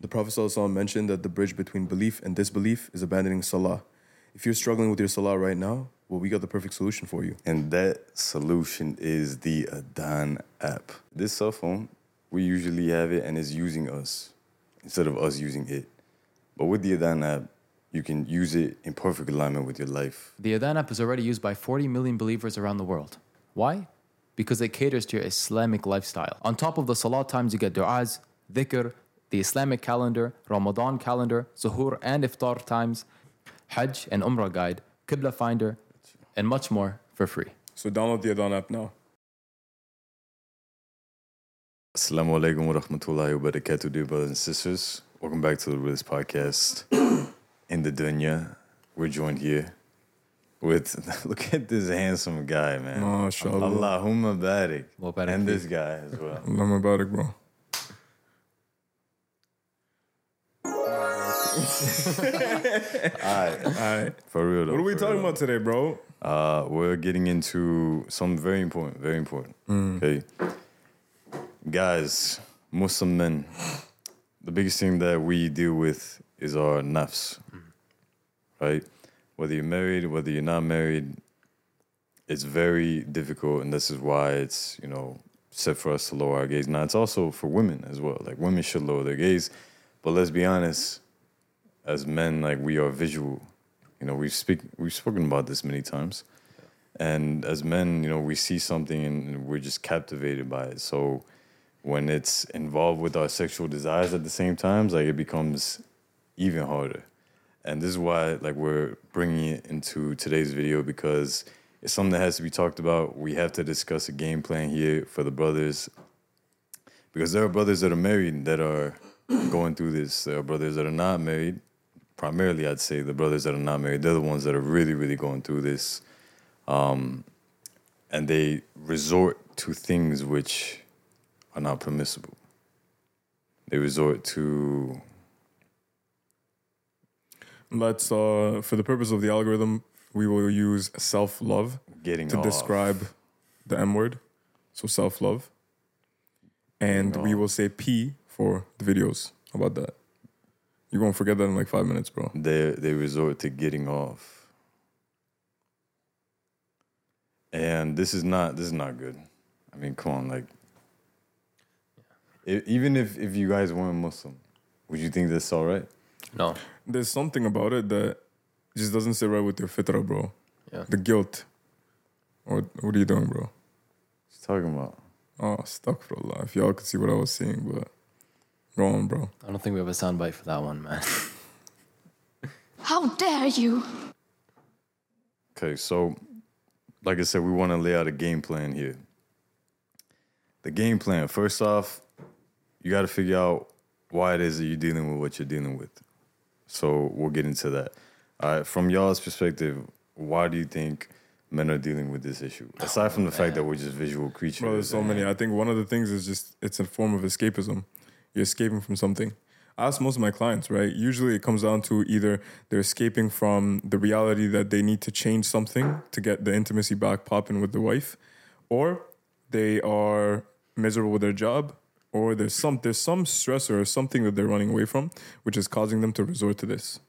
The Prophet ﷺ mentioned that the bridge between belief and disbelief is abandoning salah. If you're struggling with your salah right now, well, we got the perfect solution for you. And that solution is the Adan app. This cell phone, we usually have it and it's using us instead of us using it. But with the Adan app, you can use it in perfect alignment with your life. The Adan app is already used by 40 million believers around the world. Why? Because it caters to your Islamic lifestyle. On top of the salah times, you get du'as, dhikr, the Islamic calendar, Ramadan calendar, suhoor and iftar times, Hajj and Umrah guide, Qibla finder, and much more for free. So download the Adhan app now. Assalamu alaikum wa rahmatullahi wa barakatuh, dear brothers and sisters. Welcome back to the Realist Podcast. In the dunya, we're joined here with, look at this handsome guy, man. MashaAllah. Allahumma barik. Wa barik And this guy as well. Allah Mubarak, bro. Alright, All right. for real though. What are we talking real. about today, bro? Uh, we're getting into something very important, very important. Okay. Guys, Muslim men, the biggest thing that we deal with is our nafs, right? Whether you're married, whether you're not married, it's very difficult, and this is why it's, you know, set for us to lower our gaze. Now, it's also for women as well. Like, women should lower their gaze, but let's be honest, as men, like, we are visual. You know, we've speak we've spoken about this many times. And as men, you know, we see something and we're just captivated by it. So when it's involved with our sexual desires at the same times, like it becomes even harder. And this is why like we're bringing it into today's video because it's something that has to be talked about. We have to discuss a game plan here for the brothers because there are brothers that are married that are going through this. There are brothers that are not married. Primarily, I'd say the brothers that are not married, they're the ones that are really, really going through this. Um, and they resort to things which are not permissible. They resort to Let's, uh, for the purpose of the algorithm, we will use self love getting to off. describe the M word. So self love. And we will say P for the videos. How about that? You're going to forget that in like five minutes, bro. They they resort to getting off. And this is not this is not good. I mean, come on, like even if if you guys weren't Muslim, would you think that's all right? No. There's something about it that just doesn't sit right with your fitra, bro. Yeah. The guilt. What, what are you doing, bro? What's talking about? Oh, astaghfirullah. If y'all could see what I was seeing, but go on, bro. I don't think we have a soundbite for that one, man. How dare you? Okay, so like I said, we want to lay out a game plan here. The game plan, first off, you got to figure out why it is that you're dealing with what you're dealing with. So we'll get into that. All right, from y'all's perspective, why do you think men are dealing with this issue? Oh, Aside from the fact that we're just visual creatures. Bro, there's so many. I think one of the things is just it's a form of escapism. You're escaping from something. I ask most of my clients, right? Usually it comes down to either they're escaping from the reality that they need to change something to get the intimacy back popping with the wife, or they are miserable with their job, or there's some there's some stressor or something that they're running away from, which is causing them to resort to this.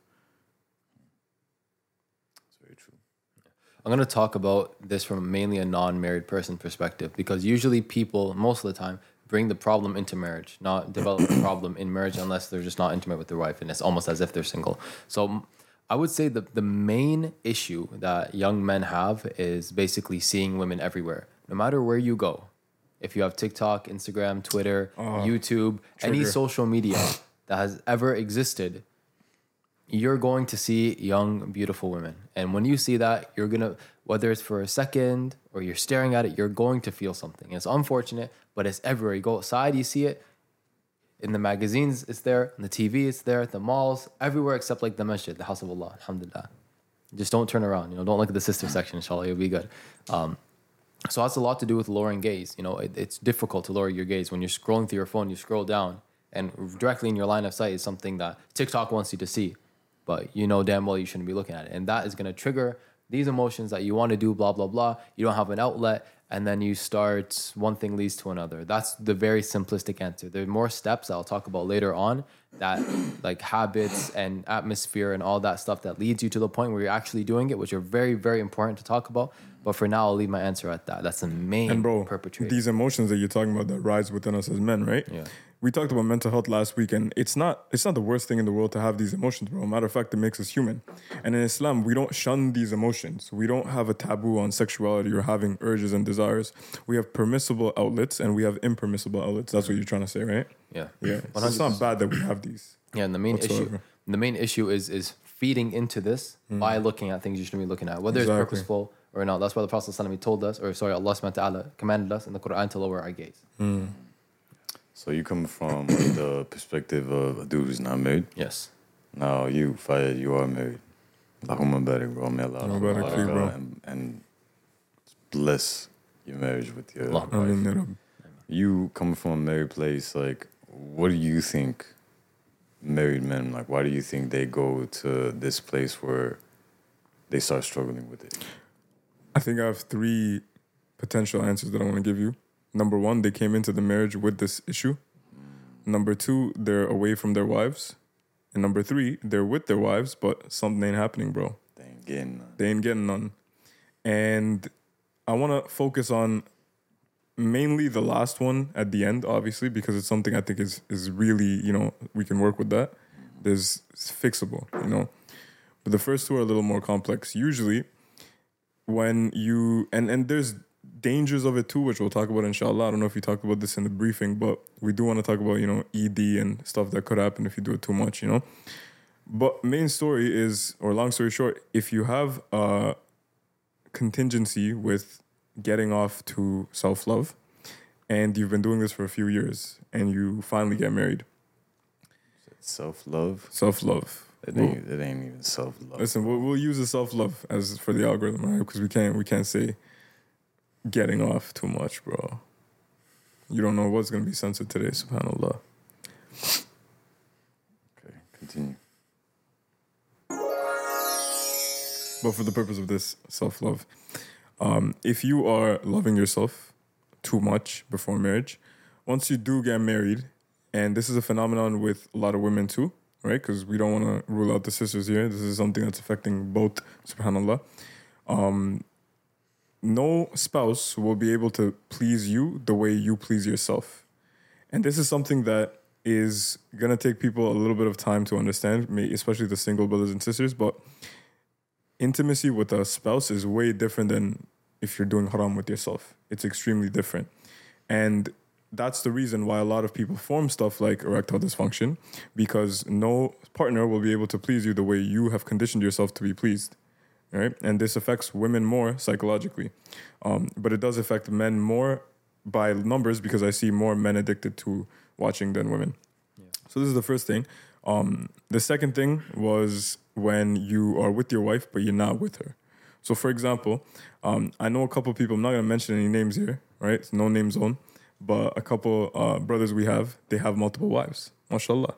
It's very true. I'm to talk about this from mainly a non married person perspective because usually people, most of the time, bring the problem into marriage, not develop the problem in marriage unless they're just not intimate with their wife and it's almost as if they're single. So I would say the, the main issue that young men have is basically seeing women everywhere, no matter where you go. If you have TikTok, Instagram, Twitter, oh, YouTube, any social media that has ever existed, you're going to see young, beautiful women. And when you see that, you're going to, whether it's for a second or you're staring at it, you're going to feel something. It's unfortunate, but it's everywhere. You go outside, you see it. In the magazines, it's there. On the TV, it's there. At the malls, everywhere except like the masjid, the house of Allah. Alhamdulillah. Just don't turn around. You know, don't look at the sister section, inshallah. You'll be good. Um, so that's a lot to do with lowering gaze. You know, it, it's difficult to lower your gaze when you're scrolling through your phone. You scroll down, and directly in your line of sight is something that TikTok wants you to see, but you know damn well you shouldn't be looking at it, and that is going to trigger these emotions that you want to do. Blah blah blah. You don't have an outlet, and then you start one thing leads to another. That's the very simplistic answer. There are more steps I'll talk about later on that like habits and atmosphere and all that stuff that leads you to the point where you're actually doing it, which are very, very important to talk about. But for now, I'll leave my answer at that. That's the main And bro, perpetrator. these emotions that you're talking about that rise within us as men, right? Yeah. We talked about mental health last week, and it's not it's not the worst thing in the world to have these emotions, bro. Matter of fact, it makes us human. And in Islam, we don't shun these emotions. We don't have a taboo on sexuality or having urges and desires. We have permissible outlets and we have impermissible outlets. That's what you're trying to say, right? yeah. Yeah. So it's not bad that we have these. Yeah, and the main issue the main issue is is feeding into this by looking at things you shouldn't be looking at, whether Mm. Exactly. it's purposeful or not. That's why the Prophet told us, or sorry, Allah subhanahu wa ta'ala commanded us in the Quran to lower our gaze. So you come from the perspective of a dude who's not married. Yes. Now you, Fayed, you are married. Allahumma barik, bro. May Allah Allahumma barik barik, feek, bro. and, and bless your marriage with your Allah. I wife. you know, You come from a married place, like, what do you think married men, like, why do you think they go to this place where they start struggling with it? I think I have three potential answers that I want to give you. Number one, they came into the marriage with this issue. Number two, they're away from their wives. And number three, they're with their wives, but something ain't happening, bro. They ain't getting none. They ain't getting none. And I want to focus on mainly the last one at the end, obviously, because it's something I think is is really, you know, we can work with that. There's it's fixable, you know. But the first two are a little more complex. Usually, when you and and there's dangers of it too, which we'll talk about inshallah. I don't know if you talked about this in the briefing, but we do want to talk about, you know, ED and stuff that could happen if you do it too much, you know. But main story is, or long story short, if you have a contingency with getting off to self love, and you've been doing this for a few years, and you finally get married, Self love. self love. It ain't, it ain't even self love. Listen, we'll, we'll use the self love as for the algorithm, right? Because we can't we can't say getting off too much, bro. You don't know what's gonna be censored today, subhanallah. Okay, continue. But for the purpose of this self love, um, if you are loving yourself too much before marriage, once you do get married, and this is a phenomenon with a lot of women too, right? Because we don't want to rule out the sisters here. This is something that's affecting both, subhanAllah. Um, no spouse will be able to please you the way you please yourself. And this is something that is going to take people a little bit of time to understand, especially the single brothers and sisters. But intimacy with a spouse is way different than if you're doing haram with yourself. It's extremely different. And that's the reason why a lot of people form stuff like erectile dysfunction because no partner will be able to please you the way you have conditioned yourself to be pleased. Right? And this affects women more psychologically. Um, but it does affect men more by numbers because I see more men addicted to watching than women. So this is the first thing. Um, the second thing was when you are with your wife, but you're not with her. So, for example, um, I know a couple people. I'm not gonna mention any names here, right? It's no name zone. But a couple uh, brothers we have, they have multiple wives, mashallah.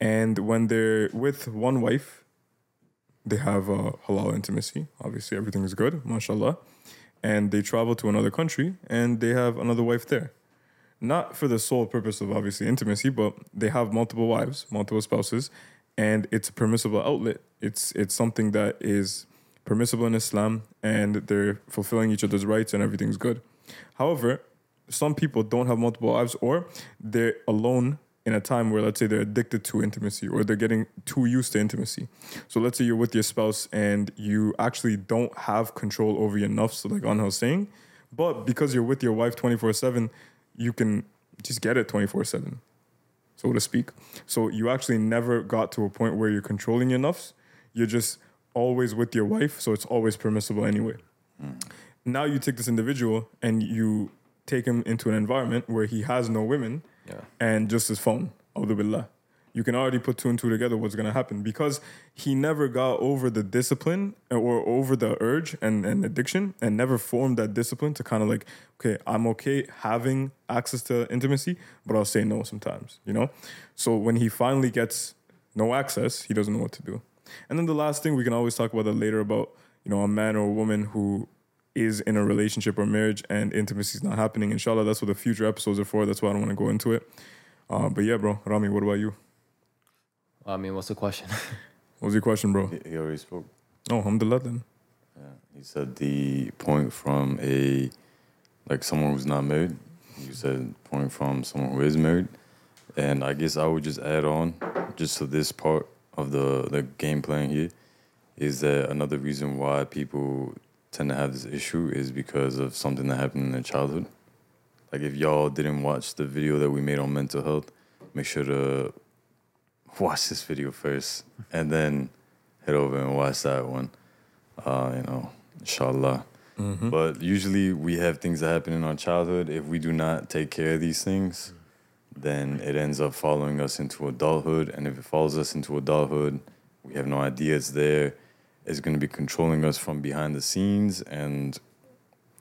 And when they're with one wife, they have uh, halal intimacy. Obviously, everything is good, mashallah. And they travel to another country and they have another wife there not for the sole purpose of obviously intimacy, but they have multiple wives, multiple spouses, and it's a permissible outlet. It's it's something that is permissible in Islam, and they're fulfilling each other's rights, and everything's good. However, some people don't have multiple wives, or they're alone in a time where, let's say, they're addicted to intimacy, or they're getting too used to intimacy. So, let's say you're with your spouse and you actually don't have control over your nafs, like Anhel saying, but because you're with your wife 24 7, you can just get it 24 7, so to speak. So you actually never got to a point where you're controlling your nafs. You're just always with your wife, so it's always permissible anyway. Hmm. Now you take this individual and you take him into an environment where he has no women Yeah. and just his phone. A'udhu billah. You can already put two and two together what's going to happen because he never got over the discipline uh, or over the urge and, and addiction and never formed that discipline to kind of like, okay, I'm okay having access to intimacy, but I'll say no sometimes, you know? So when he finally gets no access, he doesn't know what to do. And then the last thing, we can always talk about that later about, you know, a man or a woman who is in a relationship or marriage and intimacy is not happening. Inshallah, that's what the future episodes are for. That's why I don't want to go into it. Uh, but yeah, bro, Rami, what about you? I mean, what's the question? What was your question, bro? He, he already spoke. Oh, alhamdulillah then. Yeah. He said the point from a like someone who's not married. You said point from someone who is married. And I guess I would just add on just to this part of the, the game plan here is that another reason why people tend to have this issue is because of something that happened in their childhood. Like if y'all didn't watch the video that we made on mental health, make sure to watch this video first and then head over and watch that one. Uh, you know, inshallah. But usually we have things that happen in our childhood. If we do not take care of these things, then it ends up following us into adulthood. And if it follows us into adulthood, we have no idea it's there. It's going to be controlling us from behind the scenes. And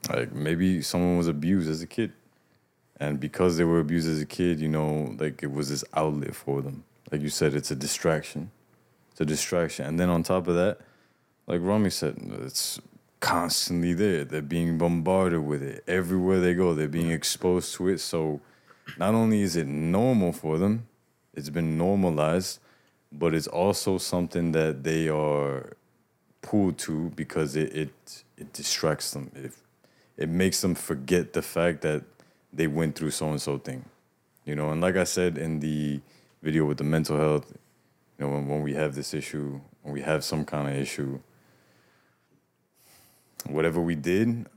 like maybe someone was abused as a kid. And because they were abused as a kid, you know, like it was this outlet for them. Like you said, it's a distraction. It's a distraction. And then on top of that, like Rami said, it's constantly there. They're being bombarded with it. Everywhere they go, they're being exposed to it. So not only is it normal for them, it's been normalized, but it's also something that they are pulled to because it it, it distracts them. It, it makes them forget the fact that they went through so and so thing. You know, and like I said in the video with the mental health, you know, when, when we have this issue, when we have some kind of issue, whatever we did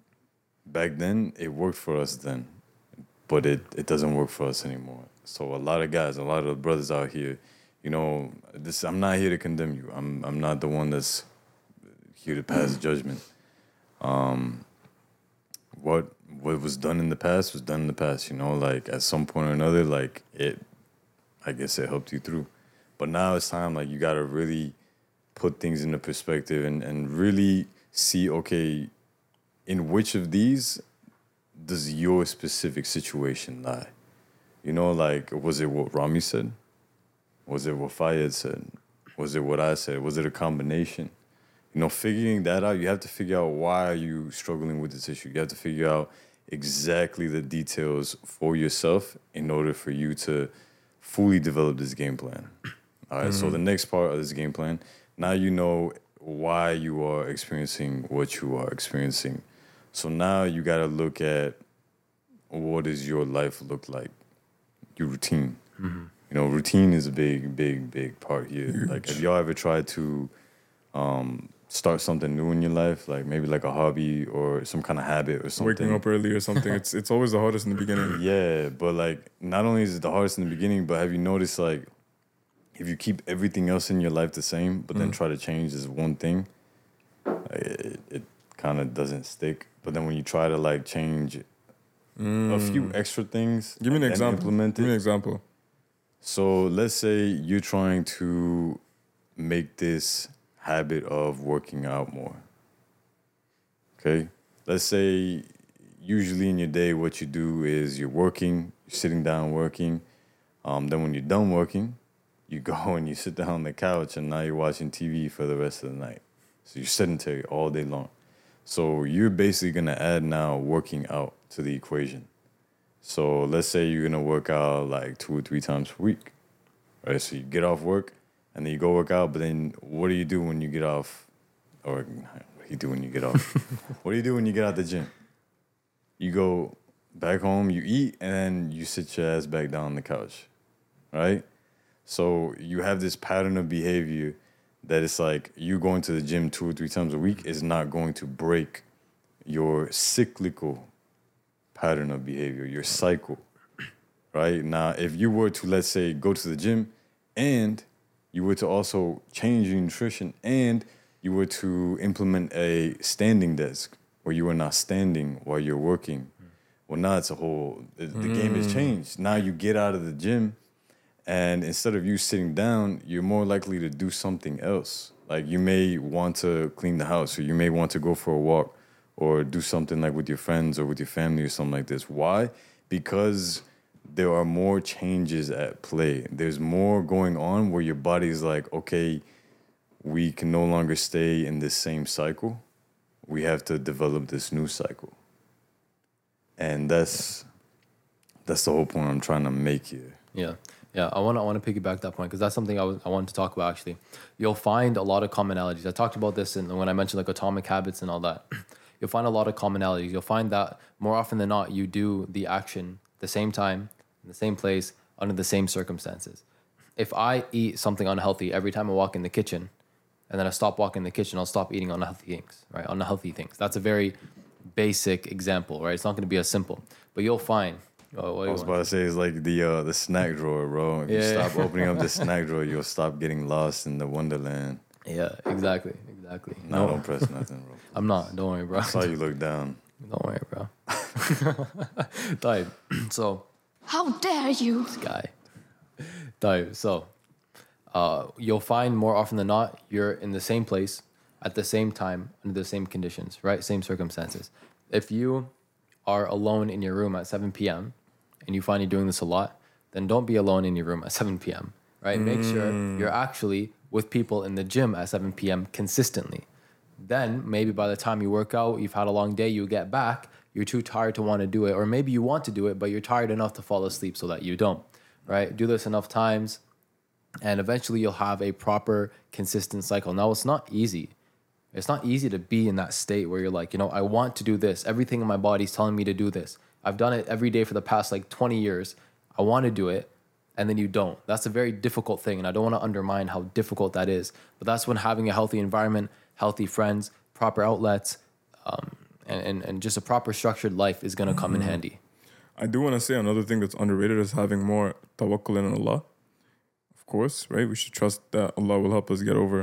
back then, it worked for us then, but it, it doesn't work for us anymore. So a lot of guys, a lot of brothers out here, you know, this I'm not here to condemn you. I'm I'm not the one that's here to pass judgment. Um, what what was done in the past was done in the past. You know, like at some point or another, like it, I guess it helped you through. But now it's time, like you got to really put things into perspective and and really see, okay, in which of these does your specific situation lie? You know, like was it what Rami said? Was it what Fayed said? Was it what I said? Was it a combination? You know, figuring that out, you have to figure out why are you struggling with this issue. You have to figure out exactly the details for yourself in order for you to fully develop this game plan. All right, so the next part of this game plan, now you know why you are experiencing what you are experiencing. So now you got to look at what does your life look like, your routine. You know, routine is a big, big, big part here. Like, have y'all ever tried to um, start something new in your life, like maybe like a hobby or some kind of habit or something? Waking up early or something. it's it's always the hardest in the beginning. Yeah, but like not only is it the hardest in the beginning, but have you noticed like if you keep everything else in your life the same, but then Mm. try to change this one thing, like, it, it kind of doesn't stick. But then when you try to like change a few extra things, Mm. Give me an and example. Implement Give me an example. So let's say you're trying to make this habit of working out more. Okay. Let's say usually in your day, what you do is you're working, you're sitting down working. Um, then when you're done working, you go and you sit down on the couch and now you're watching TV for the rest of the night. So you're sedentary all day long. So you're basically gonna add now working out to the equation. So let's say you're gonna work out like two or three times per week. Right? So you get off work and then you go work out, but then what do you do when you get off or what do you do when you get off? what do you do when you get out the gym? You go back home, you eat, and then you sit your ass back down on the couch. Right? So you have this pattern of behavior that it's like you going to the gym two or three times a week is not going to break your cyclical pattern of behavior, your cycle. Right? Now, if you were to, let's say, go to the gym and you were to also change your nutrition and you were to implement a standing desk where you are not standing while you're working, well, now it's a whole, the, the game has mm. changed. Now you get out of the gym and instead of you sitting down, you're more likely to do something else. Like you may want to clean the house, or you may want to go for a walk, or do something like with your friends or with your family or something like this. Why? Because there are more changes at play. There's more going on where your body's like, okay, we can no longer stay in this same cycle. we have to develop this new cycle. And that's that's the whole point I'm trying to make here. Yeah, yeah. I want to I want to piggyback that point because that's something I was I wanted to talk about actually. You'll find a lot of commonalities. I talked about this in, when I mentioned like atomic habits and all that. You'll find a lot of commonalities. You'll find that more often than not, you do the action the same time, in the same place, under the same circumstances. If I eat something unhealthy every time I walk in the kitchen, and then I stop walking in the kitchen, I'll stop eating unhealthy things, right? Unhealthy things. That's a very basic example, right? It's not going to be as simple, but you'll find. Oh, what I was want? about to say it's like the uh, the snack drawer, bro. If you Yeah. stop opening up the snack drawer, you'll stop getting lost in the wonderland. Yeah, exactly, exactly. No, don't press nothing, bro. I'm not. Don't worry, bro. I saw you look down. Don't worry, bro. Type. so, How dare you? This guy. Type. So, uh, you'll find more often than not, you're in the same place at the same time under the same conditions, right? Same circumstances. If you are alone in your room at 7 p.m. and you find you're doing this a lot, then don't be alone in your room at 7 p.m. Right? Make sure you're actually with people in the gym at 7 p.m. consistently. Then maybe by the time you work out, you've had a long day, you get back, you're too tired to want to do it, or maybe you want to do it, but you're tired enough to fall asleep so that you don't. Right? Do this enough times, and eventually you'll have a proper, consistent cycle. Now, it's not easy. It's not easy to be in that state where you're like, you know, I want to do this. Everything in my body's telling me to do this. I've done it every day for the past like 20 years. I want to do it. And then you don't. That's a very difficult thing. And I don't want to undermine how difficult that is. But that's when having a healthy environment, healthy friends, proper outlets, um, and, and, and just a proper structured life is going to come in handy. I do want to say another thing that's underrated is having more tawakkul in Allah. Of course, right? We should trust that Allah will help us get over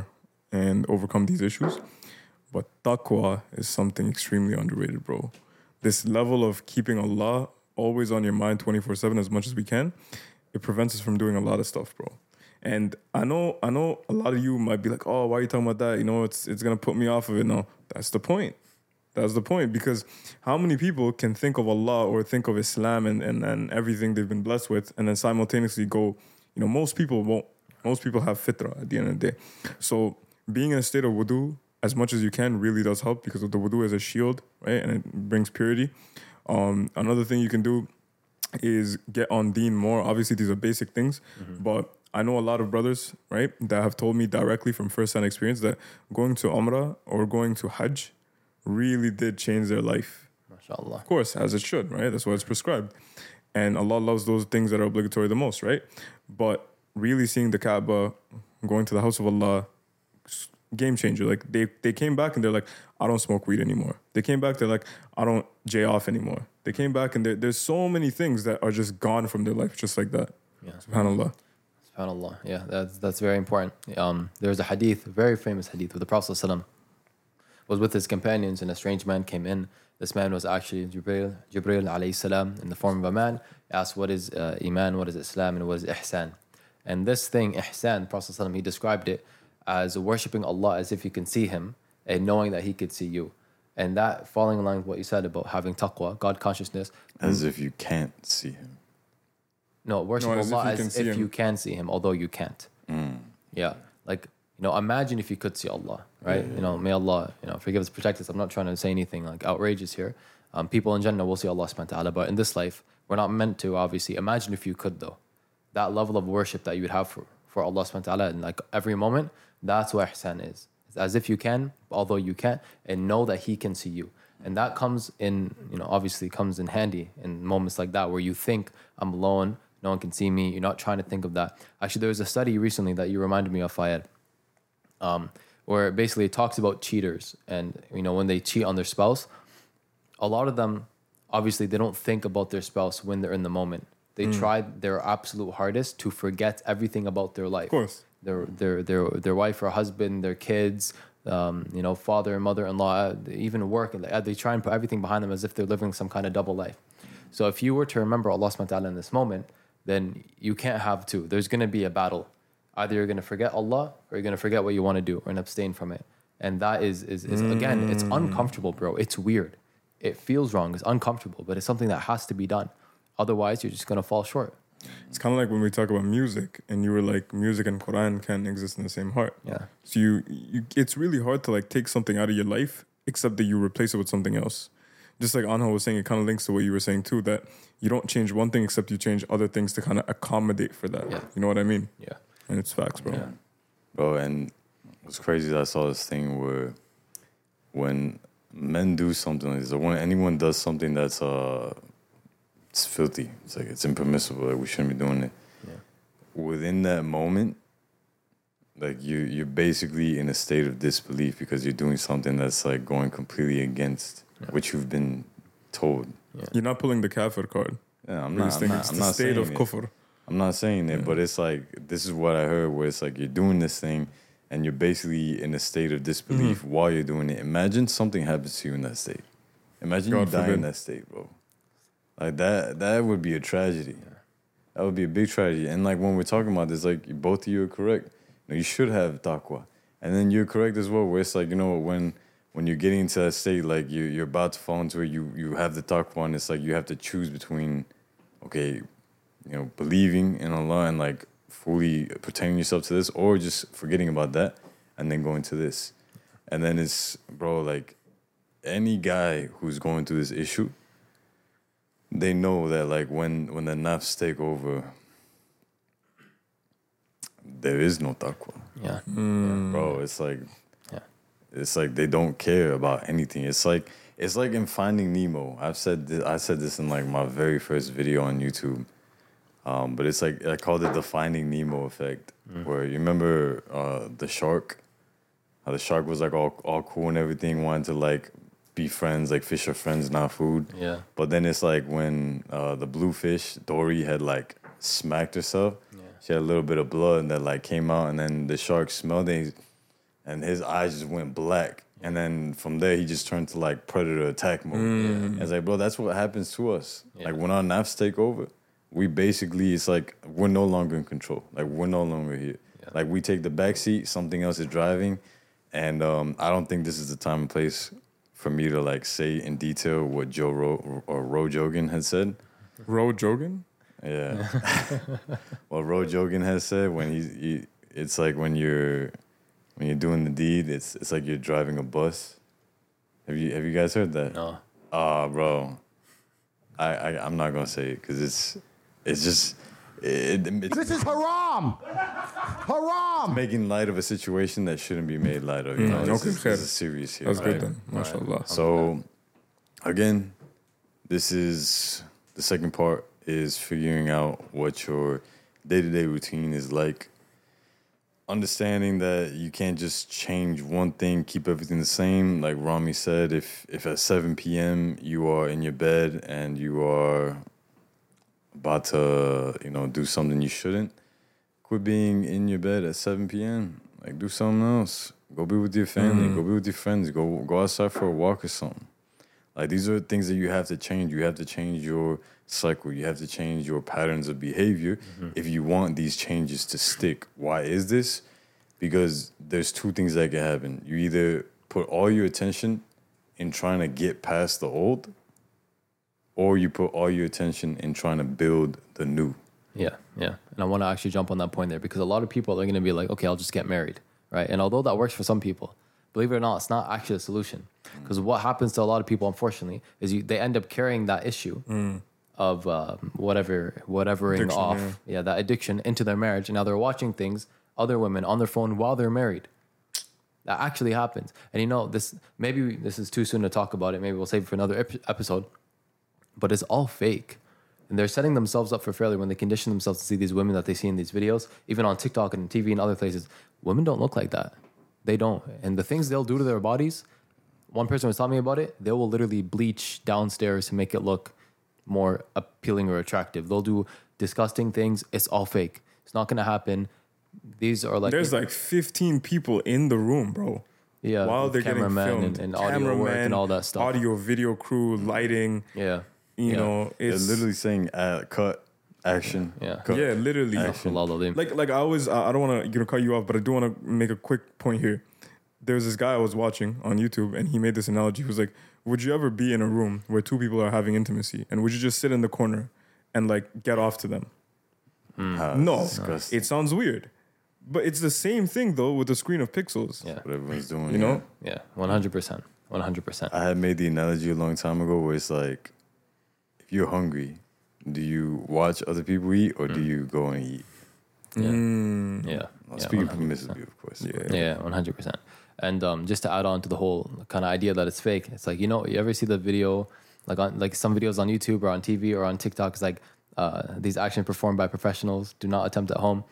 and overcome these issues. But taqwa is something extremely underrated, bro. This level of keeping Allah always on your mind 24 7 as much as we can, it prevents us from doing a lot of stuff, bro. And I know, I know a lot of you might be like, oh, why are you talking about that? You know, it's it's gonna put me off of it. No, that's the point. That's the point. Because how many people can think of Allah or think of Islam and, and, and everything they've been blessed with and then simultaneously go, you know, most people won't. Most people have fitra at the end of the day. So being in a state of wudu as much as you can really does help because the wudu is a shield, right? And it brings purity. Um, another thing you can do is get on deen more. Obviously, these are basic things, but I know a lot of brothers, right, that have told me directly from first-hand experience that going to Umrah or going to Hajj really did change their life. MashaAllah. Of course, as it should, right? That's why it's prescribed. And Allah loves those things that are obligatory the most, right? But really seeing the Kaaba, going to the house of Allah, game changer. Like they, they came back and they're like, I don't smoke weed anymore. They came back, they're like, I don't J off anymore. They came back and there's so many things that are just gone from their life just like that. Yeah. SubhanAllah. SubhanAllah. Yeah, that's that's very important. Um, there's a hadith, a very famous hadith, where the Prophet ﷺ was with his companions and a strange man came in. This man was actually Jibril, Jibril alayhi salam, in the form of a man. He asked, What is uh, Iman, what is Islam, and what is Ihsan? And this thing, Ihsan, the Prophet ﷺ, he described it as worshipping Allah as if you can see him and knowing that he could see you. And that falling in line with what you said about having taqwa, God consciousness, As if you can't see him. No, worship No, as if Allah you as can if you can see Him, although you can't. Yeah, like you know, imagine if you could see Allah, right? You know, may Allah, you know, forgive us, protect us. I'm not trying to say anything like outrageous here. Um, people in Jannah will see Allah subhanahu wa ta'ala, but in this life, we're not meant to, obviously. Imagine if you could, though. That level of worship that you would have for, for Allah subhanahu wa ta'ala in like every moment, that's what ihsan is. It's as if you can, although you can't, and know that He can see you. And that comes in, you know, obviously comes in handy in moments like that where you think, I'm alone, no one can see me. You're not trying to think of that. Actually, there was a study recently that you reminded me of, Fayed um, where basically it talks about cheaters and you know when they cheat on their spouse a lot of them obviously they don't think about their spouse when they're in the moment they try their absolute hardest to forget everything about their life Of course. their their their their wife or husband their kids um, you know father and mother-in-law uh, even work and they, they try and put everything behind them as if they're living some kind of double life so if you were to remember Allah subhanahu wa ta'ala in this moment then you can't have two there's going to be a battle either you're going to forget Allah or you're going to forget what you want to do and abstain from it. And that is, is, is again, it's mm. uncomfortable, bro. It's weird. It feels wrong. It's uncomfortable, but it's something that has to be done. Otherwise, you're just going to fall short. It's kind of like when we talk about music, and you were like, music and Quran can't exist in the same heart. Yeah. So you, you, it's really hard to like take something out of your life except that you replace it with something else. Just like Anha was saying, it kind of links to what you were saying too. That you don't change one thing except you change other things to kind of accommodate for that. Yeah. You know what I mean? Yeah. And it's facts, bro. Yeah. Bro, and what's crazy is I saw this thing where when men do something like this, or when anyone does something that's uh it's filthy, it's like it's impermissible, like we shouldn't be doing it. Yeah. Within that moment, like you you're basically in a state of disbelief because you're doing something that's like going completely against what you've been told. You're not pulling the kafir card. Yeah, I'm not, just I'm not, it's I'm the not state saying of it. kufr. I'm not saying it, but it's like this is what I heard where it's like you're doing this thing and you're basically in a state of disbelief Mm-hmm. while you're doing it. Imagine something happens to you in that state. Imagine God you die in that state, bro. Like that that would be a tragedy. That would be a big tragedy. And like when we're talking about this, like both of you are correct. You, know, you should have taqwa. And then you're correct as well, where it's like, you know, when when you're getting into that state, like you you're about to fall into it, you you have the taqwa and it's like you have to choose between okay, you know, believing in Allah and like fully pertaining yourself to this, or just forgetting about that and then going to this. And then it's, bro, like any guy who's going through this issue, they know that like when when the nafs take over, there is no taqwa, Yeah. Hmm. bro. It's like Yeah. It's like they don't care about anything. It's like it's like in Finding Nemo. I've said this, I said this in like my very first video on YouTube. Um, but it's like I called it the Finding Nemo effect, where you remember uh, the shark, how the shark was like all all cool and everything, wanted to like be friends, like fish are friends, not food. Yeah. But then it's like when uh, the bluefish Dory had like smacked herself, Yeah. she had a little bit of blood that like came out, and then the shark smelled it, and his eyes just went black. And then from there, he just turned to like predator attack mode. And It's like, bro, that's what happens to us. Like when our nafs take over, we basically it's like we're no longer in control. Like we're no longer here. Like we take the back seat, something else is driving, and um, I don't think this is the time and place for me to like say in detail what Joe Ro- or Ro Jogan had said. Ro Jogan? Yeah. what Ro Jogan has said when he, he, it's like when you're when you're doing the deed, it's it's like you're driving a bus. Have you have you guys heard that? No. Ah, bro. I, I I'm not gonna say it because it's it's just it, it's This is haram! Haram! making light of a situation that shouldn't be made light of. You know, this, okay, is, fair. this is serious here. That's good right? then. MashaAllah. So, again, this is the second part is figuring out what your day to day routine is like. Understanding that you can't just change one thing, keep everything the same. Like Rami said, if if at 7 p.m. you are in your bed and you are about to, you know, do something you shouldn't, quit being in your bed at 7 p.m. Like do something else. Go be with your family. Mm-hmm. Go be with your friends. Go go outside for a walk or something. Like these are things that you have to change. You have to change your cycle. You have to change your patterns of behavior mm-hmm. if you want these changes to stick. Why is this? Because there's two things that can happen. You either put all your attention in trying to get past the old, or you put all your attention in trying to build the new. Yeah, yeah. And I want to actually jump on that point there because a lot of people are going to be like, okay, I'll just get married, right? And although that works for some people, believe it or not, it's not actually a solution. Because what happens to a lot of people, unfortunately, is you they end up carrying that issue of um, whatever, whatevering Addiction, off, yeah. that addiction into their marriage, and now they're watching things, other women on their phone while they're married. That actually happens. And you know, this maybe this is too soon to talk about it. Maybe we'll save it for another ep- episode but it's all fake. And they're setting themselves up for failure when they condition themselves to see these women that they see in these videos, even on TikTok and TV and other places. Women don't look like that. They don't. And the things they'll do to their bodies, one person was telling me about it, they will literally bleach downstairs to make it look more appealing or attractive. They'll do disgusting things. It's all fake. It's not going to happen. These are like There's like 15 people in the room, bro. yeah, While they're getting cameramen filmed, and, and audio work and all that stuff. audio, video crew, lighting. Yeah, You Yeah. know, They're it's literally saying uh, cut, action. Yeah. cut. yeah, literally. Action. Like, like I always, I I don't want to you know cut you off, but I do want to make a quick point here. There's this guy I was watching on YouTube, and he made this analogy. He was like, "Would you ever be in a room where two people are having intimacy, and would you just sit in the corner and like get off to them?" Ah, No, disgusting. it sounds weird, but it's the same thing though with the screen of pixels. yeah, what everyone's doing. You know, yeah, one hundred percent. one hundred percent. I had made the analogy a long time ago where it's like, if you're hungry, do you watch other people eat or do you go and eat? Yeah, Mm. yeah. Well, yeah, speaking 100%. permissively, of course. Yeah. Yeah, one hundred percent. And um, just to add on to the whole kind of idea that it's fake, it's like you know, you ever see the video, like on like some videos on YouTube or on TV or on TikTok, it's like uh, these actions performed by professionals. Do not attempt at home.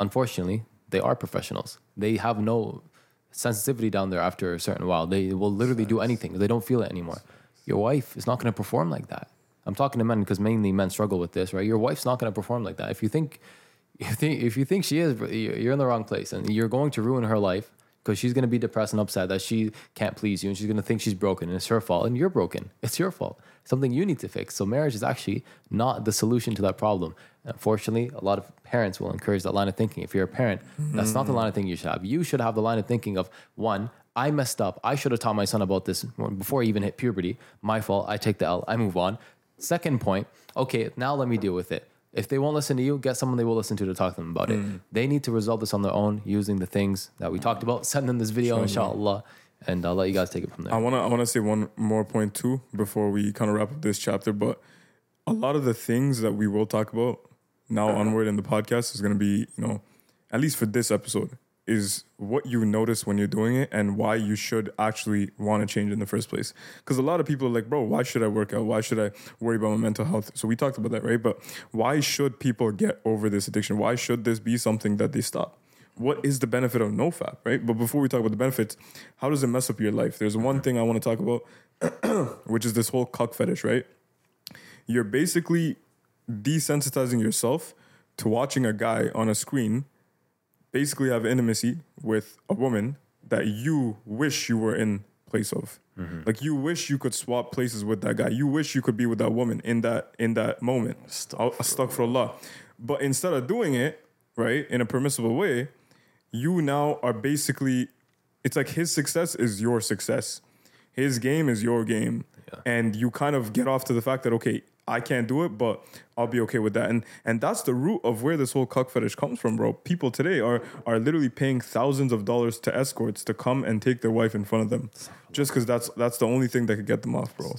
Unfortunately, they are professionals. They have no sensitivity down there after a certain while. They will literally do anything. They don't feel it anymore. Your wife is not going to perform like that. I'm talking to men because mainly men struggle with this, right? Your wife's not going to perform like that. If you think, if you think she is, you're in the wrong place, and you're going to ruin her life because she's going to be depressed and upset that she can't please you, and she's going to think she's broken, and it's her fault, and you're broken. It's your fault. Something you need to fix. So marriage is actually not the solution to that problem. And unfortunately, a lot of parents will encourage that line of thinking. If you're a parent, that's not the mm. line of thinking you should have. You should have the line of thinking of one, I messed up. I should have taught my son about this before he even hit puberty. My fault. I take the L. I move on. Second point, okay, now let me deal with it. If they won't listen to you, get someone they will listen to to talk to them about it. Mm. They need to resolve this on their own using the things that we talked about. Send them this video, inshallah, and I'll let you guys take it from there. I wanna I wanna say one more point too before we kind of wrap up this chapter. But a lot of the things that we will talk about now uh-huh. onward in the podcast is gonna be, you know, at least for this episode, is what you notice when you're doing it and why you should actually want to change in the first place. Because a lot of people are like, bro, why should I work out? Why should I worry about my mental health? So we talked about that, right? But why should people get over this addiction? Why should this be something that they stop? What is the benefit of nofap, right? But before we talk about the benefits, how does it mess up your life? There's one thing I want to talk about, which is this whole cuck fetish, right? You're basically desensitizing yourself to watching a guy on a screen basically have intimacy with a woman that you wish you were in place of. Mm-hmm. Like you wish you could swap places with that guy. You wish you could be with that woman in that in that moment. Astaghfirullah. But instead of doing it, right, in a permissible way, you now are basically it's like his success is your success. His game is your game. And you kind of get off to the fact that okay, I can't do it, but I'll be okay with that. And and that's the root of where this whole cuck fetish comes from, bro. People today are are literally paying thousands of dollars to escorts to come and take their wife in front of them. Just because that's that's the only thing that could get them off, bro.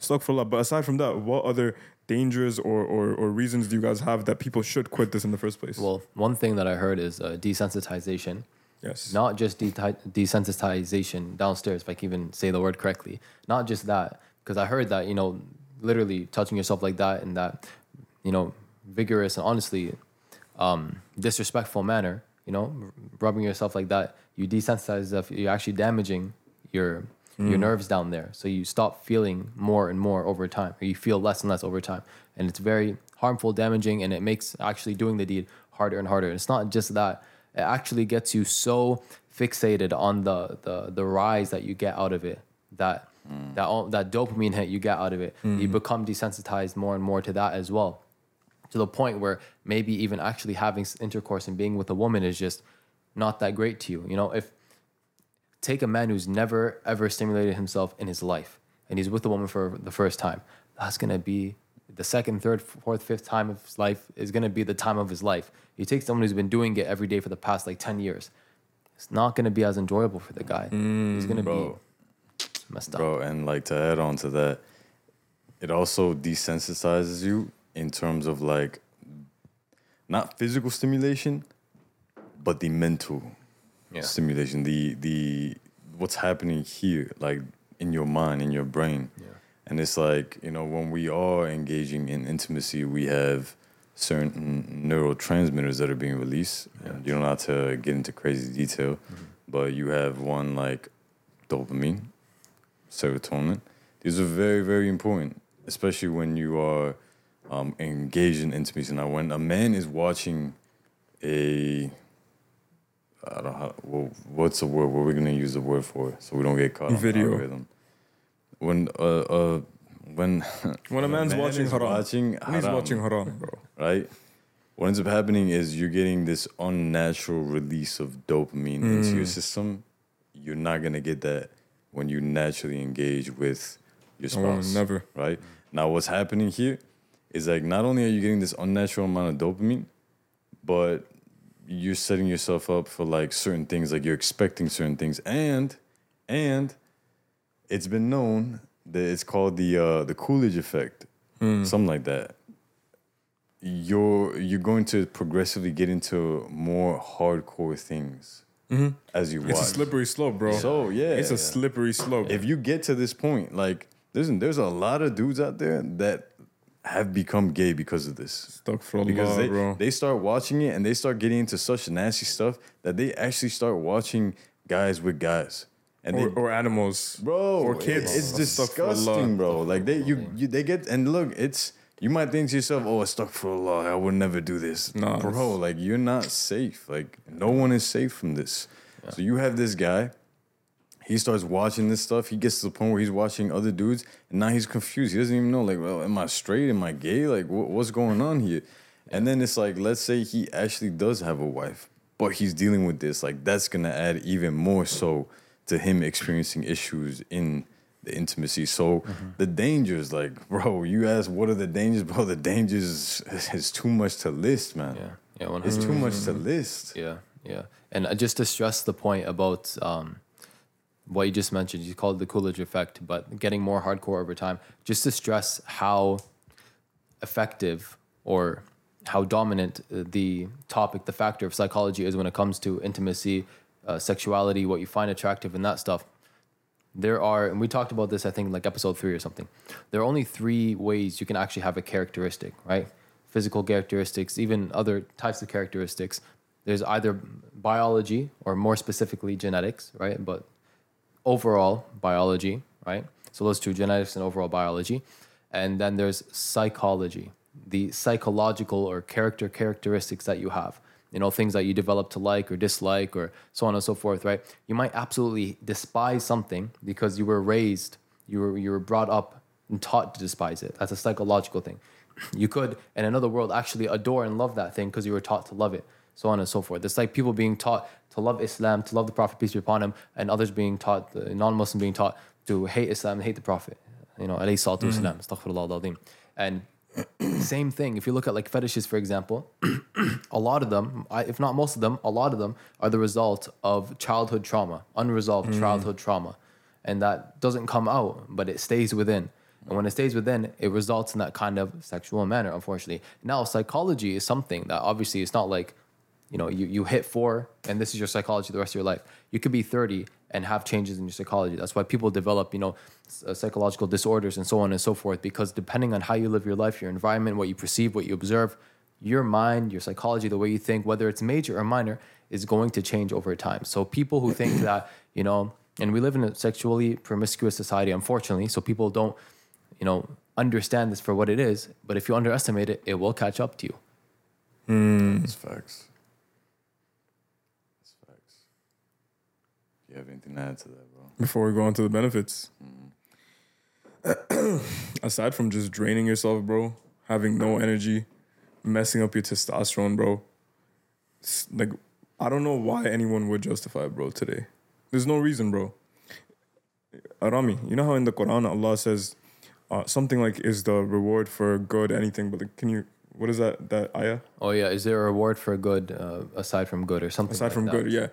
Astaghfirullah. But aside from that, what other dangers or, or, or reasons do you guys have that people should quit this in the first place? Well, one thing that I heard is uh, desensitization. yes. Not just de- desensitization downstairs, if I can even say the word correctly. Not just that, because I heard that, you know, literally touching yourself like that in that, you know, vigorous and honestly um, disrespectful manner, you know, rubbing yourself like that, you desensitize yourself, you're actually damaging your your nerves down there. So you stop feeling more and more over time, or you feel less and less over time. And it's very harmful, damaging, and it makes actually doing the deed harder and harder. And it's not just that, it actually gets you so fixated on the the, the rise that you get out of it that Mm. that all, that dopamine hit you get out of it. You mm-hmm. become desensitized more and more to that as well to the point where maybe even actually having intercourse and being with a woman is just not that great to you. You know, if take a man who's never ever stimulated himself in his life and he's with a woman for the first time, that's gonna be the second, third, fourth, fifth time of his life is gonna be the time of his life. You take someone who's been doing it every day for the past like 10 years, it's not gonna be as enjoyable for the guy. he's gonna be messed up. bro, and like to add on to that, it also desensitizes you in terms of like not physical stimulation, but the mental Yeah. stimulation. The the what's happening here, like in your mind, in your brain. And it's like, you know, when we are engaging in intimacy, we have certain neurotransmitters that are being released. And you don't have to get into crazy detail, mm-hmm. but you have one like dopamine, serotonin. These are very, very important, especially when you are um, engaged in intimacy. Now, when a man is watching a, I don't know, how, well, what's the word? What we're gonna use the word for, so we don't get caught Video. algorithm. When uh, uh when when a man's man watching haram, watching when he's watching haram, bro. right? What ends up happening is you're getting this unnatural release of dopamine into Mm. your system. You're not gonna get that when you naturally engage with your spouse. never. Right? Now what's happening here is like not only are you getting this unnatural amount of dopamine, but you're setting yourself up for like certain things, like you're expecting certain things, and and it's been known that it's called the uh, the Coolidge effect, something like that. You're you're going to progressively get into more hardcore things Mm-hmm. as you watch. It's a slippery slope, bro. So, yeah. it's a slippery slope. if you get to this point, like there's there's a lot of dudes out there that have become gay because of this. Stuck for Because Allah, they, bro. they start watching it and they start getting into such nasty stuff that they actually start watching guys with guys. And or, they, or animals, bro, or kids. It's Astaghfirullah. disgusting, bro. Like they you, you they get and look, it's you might think to yourself, oh, astaghfirullah, I would never do this. Nah, bro, like you're not safe. Like no one is safe from this. So you have this guy. He starts watching this stuff. He gets to the point where he's watching other dudes, and now he's confused. He doesn't even know, like, well, am I straight? Am I gay? Like, wh- what's going on here? And then it's like, let's say he actually does have a wife, but he's dealing with this. Like, that's gonna add even more so to him experiencing issues in the intimacy. So the dangers, like, bro, you ask, what are the dangers, bro? The dangers is, is too much to list, man. Yeah, yeah, one It's too much to list. Yeah, yeah. And uh, just to stress the point about um, what you just mentioned, you called it the Coolidge effect, but getting more hardcore over time, just to stress how effective or how dominant uh, the topic, the factor of psychology is when it comes to intimacy, uh, sexuality, what you find attractive, and that stuff. There are, and we talked about this, I think, like episode three or something. There are only three ways you can actually have a characteristic, right? Physical characteristics, even other types of characteristics. There's either biology or more specifically genetics, right? But overall biology, right? So those two, genetics and overall biology. And then there's psychology, the psychological or character characteristics that you have. You know, things that you develop to like or dislike or so on and so forth, right? You might absolutely despise something because you were raised, you were you were brought up and taught to despise it. That's a psychological thing. You could, in another world, actually adore and love that thing because you were taught to love it, so on and so forth. It's like people being taught to love Islam, to love the Prophet, peace be upon him, and others being taught, the non-Muslim being taught to hate Islam and hate the Prophet. You know, alayhi salatu hmm. astaghfirullah al-azim. And same thing, if you look at like fetishes, for example, a lot of them, if not most of them, a lot of them are the result of childhood trauma, unresolved mm. childhood trauma. And that doesn't come out, but it stays within. And when it stays within, it results in that kind of sexual manner, unfortunately. Now, psychology is something that obviously it's not like, you know, you, you hit four and this is your psychology the rest of your life. You could be 30 and have changes in your psychology. That's why people develop, you know, uh, psychological disorders and so on and so forth, because depending on how you live your life, your environment, what you perceive, what you observe, your mind, your psychology, the way you think, whether it's major or minor, is going to change over time. So people who think that, you know, and we live in a sexually promiscuous society, unfortunately, so people don't, you know, understand this for what it is. But if you underestimate it, it will catch up to you. That's facts. That's facts. Do you have anything to add to that, bro? before we go on to the benefits. Aside from just draining yourself, bro, having no energy, messing up your testosterone, bro. like I don't know why anyone would justify it, bro, today. There's no reason, bro. Arami, you know how in the Quran Allah says uh, something like is the reward for good anything, but like, can you what is that that ayah? Oh yeah, is there a reward for good uh, aside from good or something? aside like from that? good yeah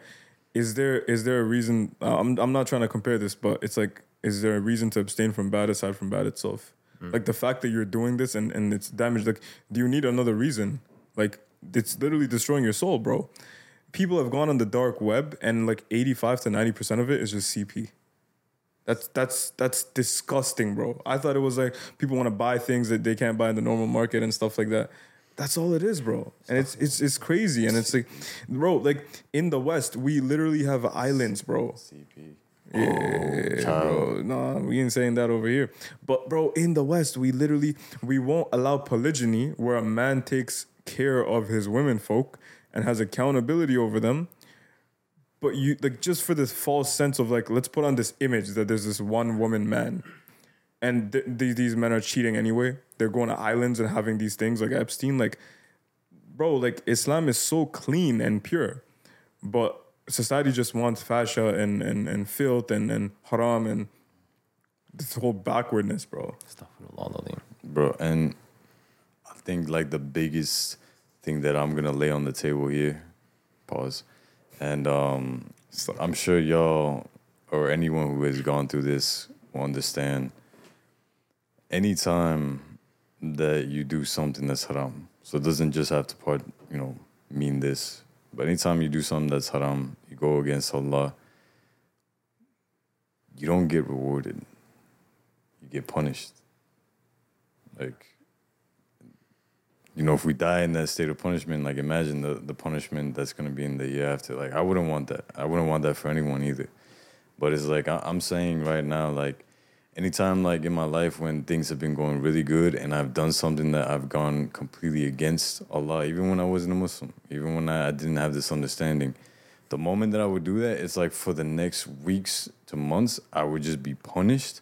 is there is there a reason uh, I'm, I'm not trying to compare this but it's like is there a reason to abstain from bad aside from bad itself? Like the fact that you're doing this and, and it's damaged like do you need another reason? Like it's literally destroying your soul bro. People have gone on the dark web and like 85 to 90 percent of it is just cp that's that's that's disgusting bro. I thought it was like people want to buy things that they can't buy in the normal market and stuff like that that's all it is, bro. And it's it's it's crazy. And it's like, bro, like in the West, we literally have islands, bro. CP. Yeah, oh, child. bro. Nah, we ain't saying that over here. But bro, in the West, we literally we won't allow polygyny where a man takes care of his women folk and has accountability over them. But you like just for this false sense of like, let's put on this image that there's this one woman man. And th- th- these men are cheating anyway. They're going to islands and having these things like Epstein. Like, bro, like Islam is so clean and pure, but society just wants fascia and and, and filth and, and haram and this whole backwardness, bro. Bro, and I think like the biggest thing that I'm gonna lay on the table here, pause, and um, I'm sure y'all or anyone who has gone through this will understand anytime that you do something that's haram. So it doesn't just have to part, you know, mean this. But anytime you do something that's haram, you go against Allah, you don't get rewarded. You get punished. Like you know, if we die in that state of punishment, like imagine the, the punishment that's gonna be in the hereafter. Like I wouldn't want that. I wouldn't want that for anyone either. But it's like I, I'm saying right now, like anytime like in my life when things have been going really good and I've done something that I've gone completely against Allah, even when I wasn't a Muslim, even when I, I didn't have this understanding, the moment that I would do that, it's like for the next weeks to months, I would just be punished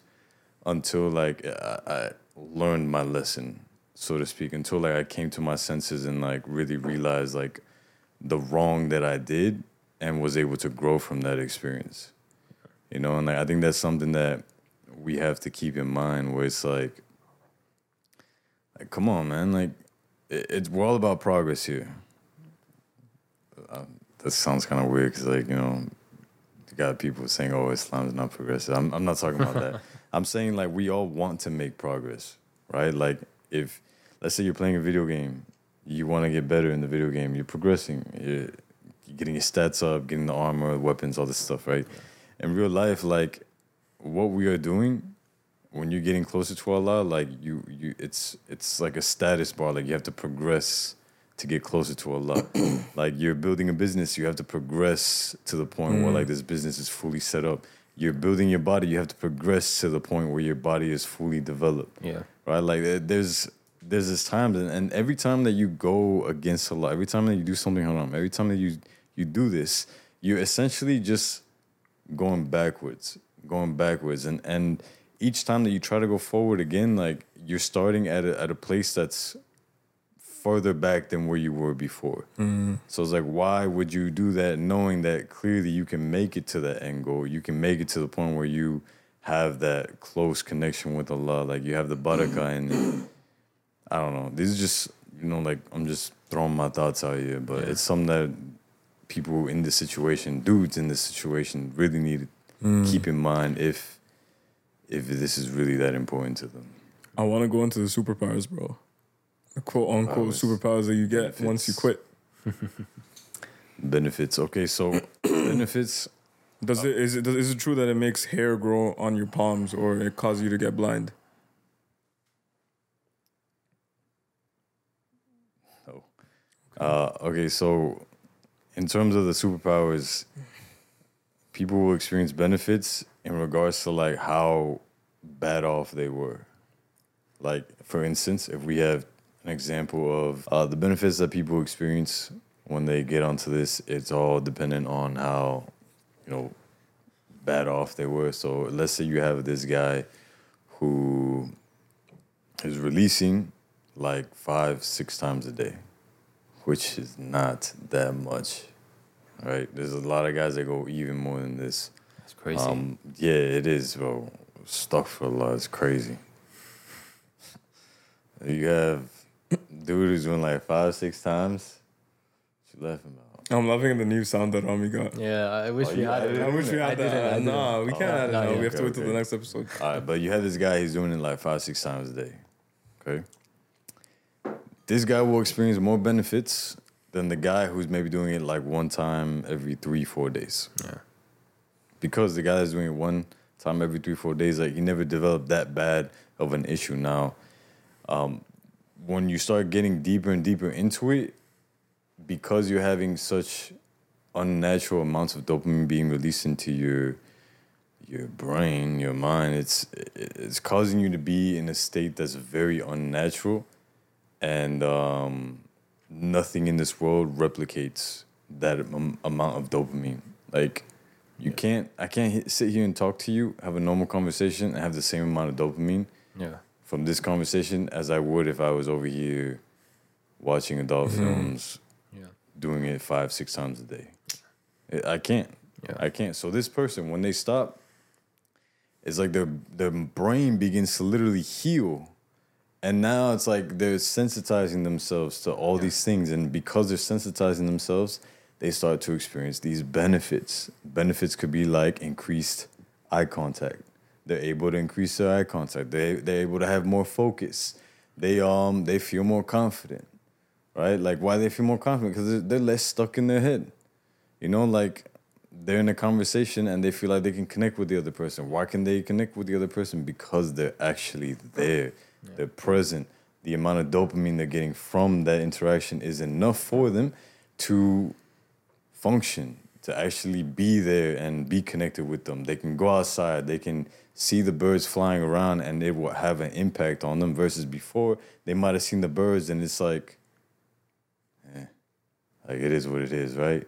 until like I, I learned my lesson, so to speak, until like I came to my senses and like really realized like the wrong that I did and was able to grow from that experience. You know, and like I think that's something that we have to keep in mind where it's like like come on man. Like it, it's we're all about progress here. Uh, that sounds kind of weird because like you know you got people saying oh islam's not progressive. I'm, I'm not talking about that. I'm saying like we all want to make progress right? Like if let's say you're playing a video game you want to get better in the video game you're progressing you're, you're getting your stats up getting the armor weapons all this stuff right? In real life like what we are doing when you're getting closer to Allah, like you, you, it's it's like a status bar. Like you have to progress to get closer to Allah. like you're building a business, you have to progress to the point where like mm. this business is fully set up. You're building your body, you have to progress to the point where your body is fully developed. Yeah. Right. Like there's there's this times, and, and every time that you go against Allah, every time that you do something haram, every time that you you do this, you're essentially just going backwards, going backwards, and and each time that you try to go forward again, like you're starting at a, at a place that's further back than where you were before. Mm-hmm. So it's like, why would you do that, knowing that clearly you can make it to that end goal? You can make it to the point where you have that close connection with Allah, like you have the barakah mm-hmm. and I don't know. This is just you know, like I'm just throwing my thoughts out here, but it's something that people in this situation, dudes in this situation, really need to keep in mind if if this is really that important to them. I want to go into the superpowers, bro. The quote unquote Powers. superpowers that you get once you quit. Benefits. Okay, so benefits. Does it is it does, is it true that it makes hair grow on your palms or it causes you to get blind? Oh. Uh, okay, so in terms of the superpowers, people will experience benefits in regards to like how bad off they were. Like, for instance, if we have an example of uh, the benefits that people experience when they get onto this, it's all dependent on how, you know, bad off they were. So let's say you have this guy who is releasing like five, six times a day, which is not that much, right? There's a lot of guys that go even more than this. That's crazy. Um, yeah, it is, bro. Astaghfirullah. It's crazy. You have dude who's doing like five, six times. She you laughing about? I'm loving the new sound that Rami got. yeah, I wish Oh, we had it. it I wish we had I that. No, we can't add it not now. yet. We have to Okay, wait till the next episode. All right, but you have this guy. He's doing it like five, six times a day. Okay. This guy will experience more benefits than the guy who's maybe doing it like one time every three, four days. Yeah. because the guy that's doing it one time every three four days like he never developed that bad of an issue now um, when you start getting deeper and deeper into it because you're having such unnatural amounts of dopamine being released into your your brain your mind it's it's causing you to be in a state that's very unnatural and um, nothing in this world replicates that am- amount of dopamine like you can't i can't hit- sit here and talk to you have a normal conversation and have the same amount of dopamine Yeah. from this conversation as i would if i was over here watching adult mm-hmm. films Yeah. doing it five six times a day I- i can't Yeah. i can't so this person when they stop it's like their their brain begins to literally heal and now it's like they're sensitizing themselves to all these things and because they're sensitizing themselves they start to experience these benefits benefits could be like increased eye contact They're able to increase their eye contact. They they're able to have more focus. They um they feel more confident, right? Like why they feel more confident because they're, they're less stuck in their head. You know, like they're in a conversation and they feel like they can connect with the other person. Why can they connect with the other person? Because they're actually there. They're present. The amount of dopamine they're getting from that interaction is enough for them to function, to actually be there and be connected with them. They can go outside, they can see the birds flying around and it will have an impact on them versus before they might have seen the birds and it's like eh, like it is what it is, right?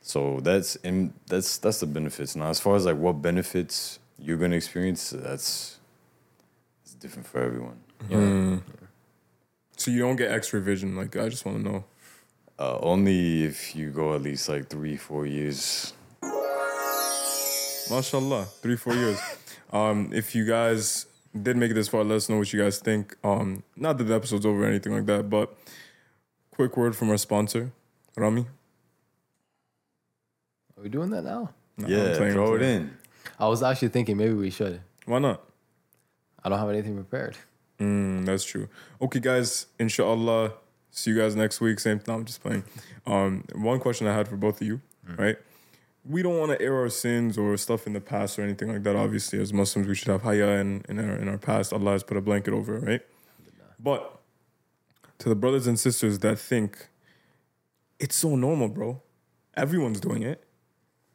So that's in that's that's the benefits. Now as far as like what benefits you're gonna experience, that's different for everyone. Yeah. So you don't get extra vision. Like I just want to know. Uh, only if you go at least like three, four years. Mashallah, three four years. Um, if you guys did make it this far, let us know what you guys think. Um, not that the episode's over or anything like that, but quick word from our sponsor, Rami. Are we doing that now? No, yeah, playing, throw it in. I was actually thinking maybe we should. Why not? I don't have anything prepared. Mm, that's true. Okay, guys. Inshallah. See you guys next week. Same. No, I'm just playing. Um, one question I had for both of you, right? We don't want to air our sins or stuff in the past or anything like that. Obviously, as Muslims, we should have haya in, in our in our past. Allah has put a blanket over it, right? But to the brothers and sisters that think it's so normal, bro. Everyone's doing it.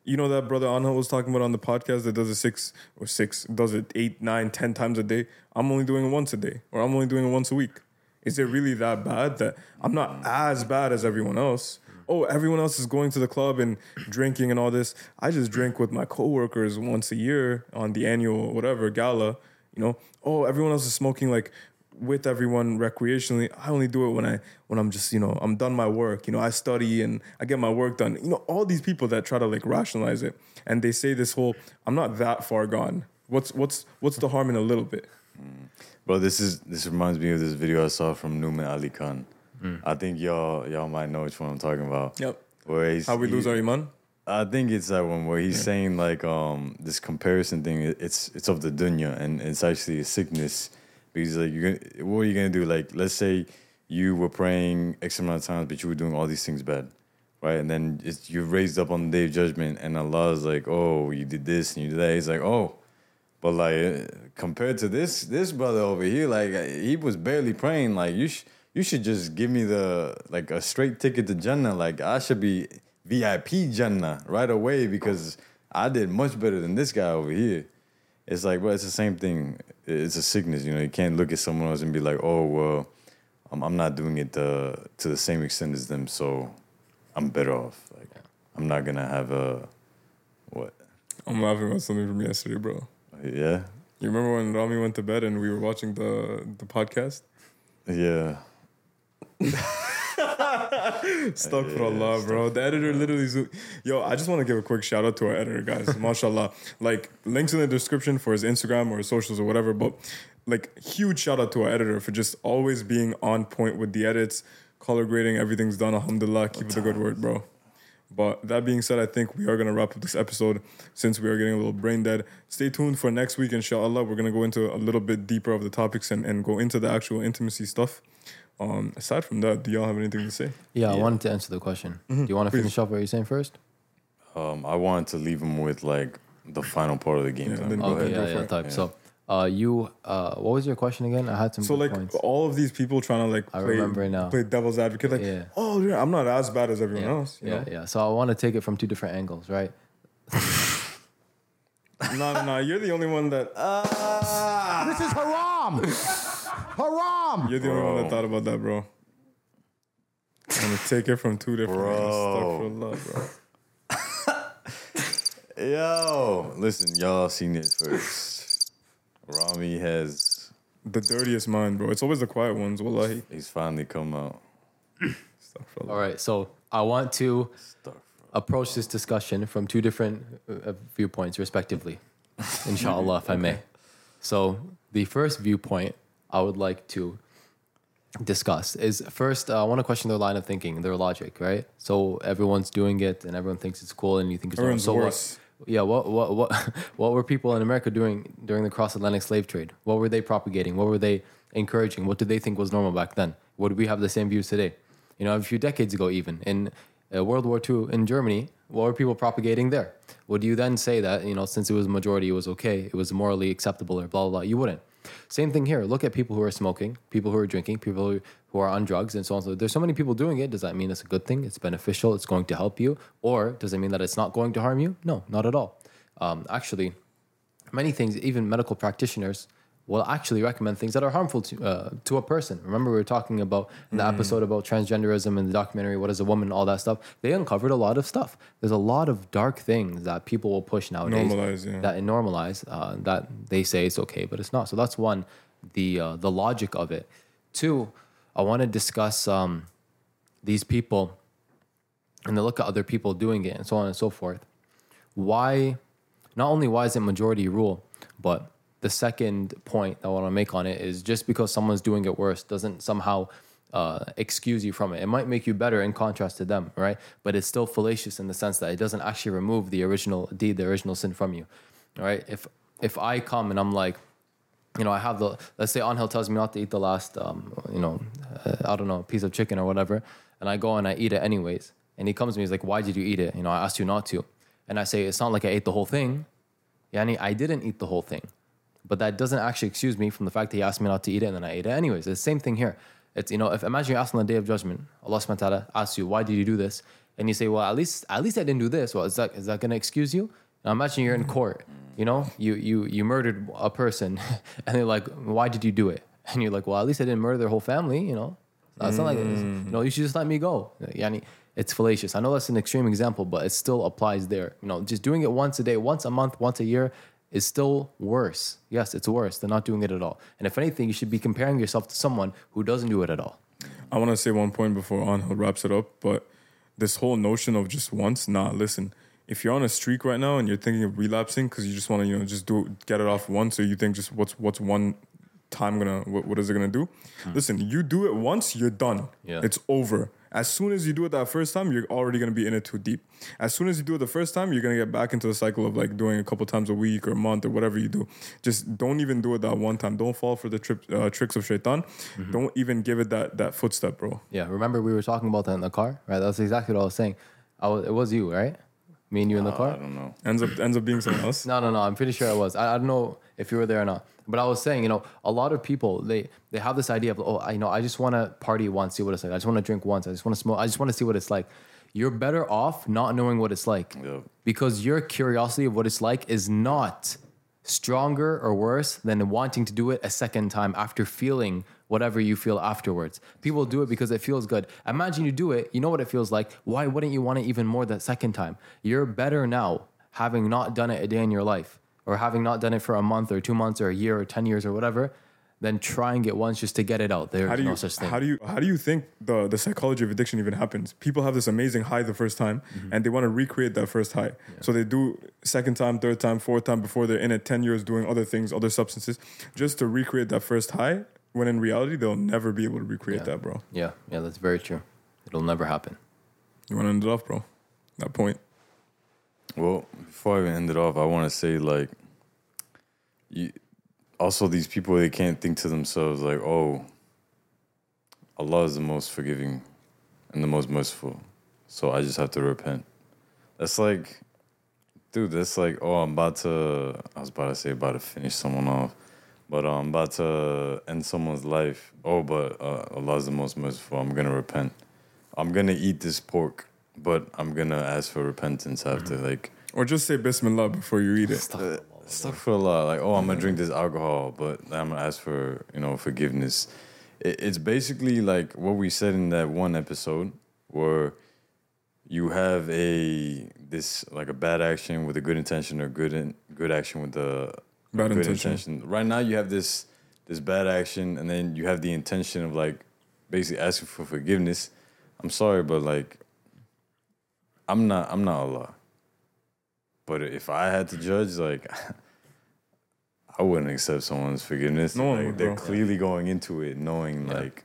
You know that brother Anna was talking about on the podcast that does it six or six, does it eight, nine, ten times a day. I'm only doing it once a day, or I'm only doing it once a week. Is it really that bad that I'm not as bad as everyone else? Oh, everyone else is going to the club and drinking and all this. I just drink with my coworkers once a year on the annual whatever gala. You know, oh, everyone else is smoking like with everyone recreationally. I only do it when I when I'm just you know I'm done my work. You know I study and I get my work done. You know all these people that try to like rationalize it and they say this whole I'm not that far gone. What's what's what's the harm in a little bit? Bro, this is this reminds me of this video I saw from Nouman Ali Khan. Hmm. I think y'all y'all might know which one I'm talking about. Yep. Where he's, How we lose he- our iman? I think it's that one where he's saying like um this comparison thing. It's it's of the dunya and it's actually a sickness because like gonna what are you gonna do? Like let's say you were praying X amount of times, but you were doing all these things bad, right? And then it's, you're raised up on the day of judgment, and Allah is like, oh, you did this and you did that. He's like, oh, but like uh, compared to this this brother over here, like uh, he was barely praying. Like you sh- you should just give me the like a straight ticket to Jannah. Like I should be VIP Jannah right away because I did much better than this guy over here. It's like, well, it's the same thing. It's a sickness, you know. You can't look at someone else and be like, oh well, I'm, I'm not doing it uh, to the same extent as them, so I'm better off. Like I'm not gonna have a what? I'm laughing about something from yesterday, bro. Yeah, You remember when Rami went to bed and we were watching the the podcast? yeah. Astaghfirullah, bro. The editor literally, zo- yo. I just want to give a quick shout out to our editor, guys. Mashallah. Like links in the description for his Instagram or his socials or whatever. But like, huge shout out to our editor for just always being on point with the edits, color grading, everything's done. Alhamdulillah. Keep it a good word, bro. But that being said, I think we are gonna wrap up this episode since we are getting a little brain dead. Stay tuned for next week, inshallah. We're gonna go into a little bit deeper of the topics and, and go into the actual intimacy stuff. Um, aside from that, do y'all have anything to say? Yeah, I wanted to answer the question. Do you want to Please. finish off what you're saying first? Um, I wanted to leave him with like the final part of the game. Yeah, then go Okay, ahead, go yeah, for yeah, it. type. So, uh, you, uh, what was your question again? I had some So good like points. all of these people trying to like I play, remember now. play devil's advocate, like, Yeah. oh, yeah, I'm not as bad as everyone Yeah, else. You yeah, know? yeah. So I want to take it from two different angles, right? no, no, no. You're the only one that This is haram. haram. you're the only one that thought about that, bro. I'm gonna take it from two different Bro. angles. Stuck for love, bro. Yo, listen, y'all seen it first. Rami has The dirtiest mind, bro. It's always the quiet ones. Wallahi. he's finally come out. Stuck for love. All right. So I want to approach this discussion from two different uh, viewpoints, respectively. Inshallah, if I may. So the first viewpoint I would like to discuss is first uh, I want to question their line of thinking, their logic, right? So everyone's doing it and everyone thinks it's cool and you think it's. Everyone's so what- worse. Yeah, what what what what were people in America doing during the cross Atlantic slave trade? What were they propagating? What were they encouraging? What did they think was normal back then? Would we have the same views today? You know, a few decades ago, even in uh, World War II in Germany, what were people propagating there? Would you then say that you know, since it was majority, it was okay, it was morally acceptable, or blah blah blah? You wouldn't. Same thing here. Look at people who are smoking, people who are drinking, people who, are on drugs, and so on. So there's so many people doing it. Does that mean it's a good thing? It's beneficial. It's going to help you, or does it mean that it's not going to harm you? No, not at all. Um, actually, many things, even medical practitioners will actually recommend things that are harmful to uh, to a person. Remember, we were talking about in the Mm. episode about transgenderism in the documentary "What Is a Woman?" all that stuff. They uncovered a lot of stuff. There's a lot of dark things that people will push nowadays. Normalize, yeah. That normalize uh, that they say it's okay, but it's not. So that's one, the uh, the logic of it. Two, I want to discuss um, these people and they look at other people doing it and so on and so forth. Why? Not only why is it majority rule, but the second point that I want to make on it is just because someone's doing it worse doesn't somehow uh, excuse you from it. It might make you better in contrast to them, right? But it's still fallacious in the sense that it doesn't actually remove the original deed, the original sin from you, right? If if I come and I'm like, you know, I have the let's say Angel tells me not to eat the last, um, you know, uh, I don't know, piece of chicken or whatever, and I go and I eat it anyways, and he comes to me, he's like, "Why did you eat it?" You know, I asked you not to, and I say, "It's not like I ate the whole thing." Yani, I didn't eat the whole thing, but that doesn't actually excuse me from the fact that he asked me not to eat it, and then I ate it anyways. It's the same thing here. It's you know, if imagine you ask on the day of judgment, Allah Subhanahu wa Taala asks you, "Why did you do this?" and you say, "Well, at least at least I didn't do this." Well, is that is that going to excuse you? Now imagine you're in mm. court. You know, you you you murdered a person, and they're like, "Why did you do it?" And you're like, "Well, at least I didn't murder their whole family." You know, it's not like you know. Mm. You should just let me go. Yani, it's fallacious. I know that's an extreme example, but it still applies there. You know, just doing it once a day, once a month, once a year is still worse. Yes, it's worse than not doing it at all. And if anything, you should be comparing yourself to someone who doesn't do it at all. I want to say one point before Angel wraps it up, but this whole notion of just once, nah, listen. If you're on a streak right now and you're thinking of relapsing because you just want to, you know, just do get it off once, or you think just what's what's one time gonna what, what is it gonna do? Hmm. Listen, you do it once, you're done. Yeah. It's over. As soon as you do it that first time, you're already gonna be in it too deep. As soon as you do it the first time, you're gonna get back into the cycle of like doing a couple times a week or a month or whatever you do. Just don't even do it that one time. Don't fall for the trip, uh, tricks of shaitan. Don't even give it that that footstep, bro. Yeah, remember we were talking about that in the car, right? That's exactly what I was saying. I was, it was you, right? Me and you in the uh, car. I don't know. Ends up ends up being someone else. No, no, no. I'm pretty sure I was. I, I don't know if you were there or not. But I was saying, you know, a lot of people they they have this idea of oh, I you know, I just want to party once, see what it's like. I just want to drink once. I just want to smoke. I just want to see what it's like. You're better off not knowing what it's like because your curiosity of what it's like is not stronger or worse than wanting to do it a second time after feeling whatever you feel afterwards. People do it because it feels good. Imagine you do it, you know what it feels like. Why wouldn't you want it even more that second time? You're better now having not done it a day in your life or having not done it for a month or two months or a year or 10 years or whatever than trying it once just to get it out. There's How do you no such thing. how do you how do you think the the psychology of addiction even happens? People have this amazing high the first time, Mm-hmm. and they want to recreate that first high. So they do second time, third time, fourth time before they're in it ten years doing other things, other substances, just to recreate that first high. When in reality, they'll never be able to recreate Yeah. that, bro. yeah, yeah, that's very true. It'll never happen. You want to end it off, bro? That point. Well, before I even end it off, I want to say like, you also these people they can't think to themselves like, oh, Allah is the most forgiving and the most merciful, so I just have to repent. That's like, dude, that's like, oh, I'm about to. I was about to say about to finish someone off, but I'm about to end someone's life. Oh, but uh, Allah is the most merciful. I'm gonna repent. I'm gonna eat this pork, but I'm gonna ask for repentance after. Like, Or just say Bismillah before you eat it. uh, astaghfirullah. Like, oh, I'm gonna drink this alcohol, but I'm gonna ask for you know forgiveness. It, it's basically like what we said in that one episode, where you have a this like a bad action with a good intention, or good in, good action with the Bad good intention. Right now, you have this this bad action, and then you have the intention of like basically asking for forgiveness. I'm sorry, but like, I'm not I'm not Allah. But if I had to judge, like, I wouldn't accept someone's forgiveness. No Like, they're bro. clearly going into it knowing, Yeah. like,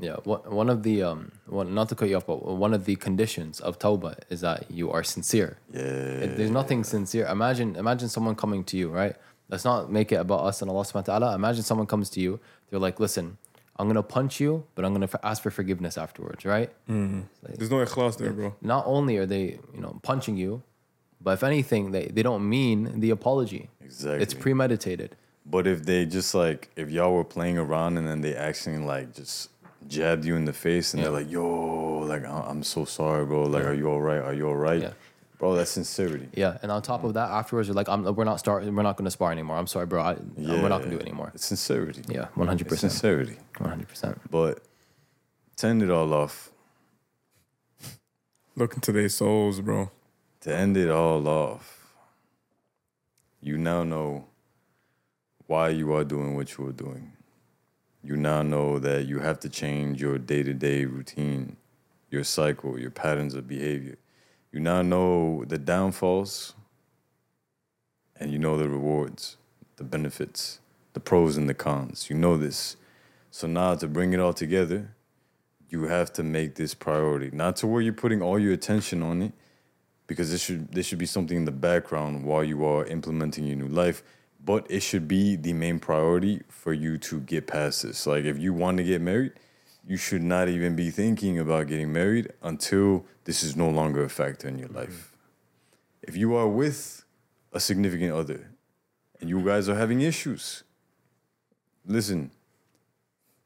Yeah, one one of the um, one, not to cut you off, but one of the conditions of tawbah is that you are sincere. Yeah. It- there's nothing sincere. Imagine, imagine someone coming to you, right? Let's not make it about us and Allah Subhanahu wa Taala. Imagine someone comes to you. They're like, "Listen, I'm gonna punch you, but I'm gonna f- ask for forgiveness afterwards, right?" Mm-hmm. There's no ikhlas there, bro. Not only are they, you know, punching you, but if anything, they, they don't mean the apology. Exactly. It's premeditated. But if they just like, if y'all were playing around and then they actually like just jabbed you in the face and they're like, yo, like, I'm so sorry, bro. Like, are you all right? Are you all right? Yeah. Bro, that's sincerity. Yeah, and on top of that, afterwards, you're like, I'm, "We're not start. We're not gonna spar anymore. I'm sorry, bro. I, We're not gonna do it anymore." It's sincerity. Yeah, one hundred percent. sincerity. 100. percent But to end it all off, Look into their souls, bro. to end it all off, you now know why you are doing what you are doing. You now know that you have to change your day to day routine, your cycle, your patterns of behavior. You now know the downfalls and you know the rewards, the benefits, the pros and the cons. You know this. So now to bring it all together, you have to make this priority. Not to where you're putting all your attention on it, because this should this should be something in the background while you are implementing your new life but it should be the main priority for you to get past this like if you want to get married you should not even be thinking about getting married until this is no longer a factor in your life if you are with a significant other and you guys are having issues listen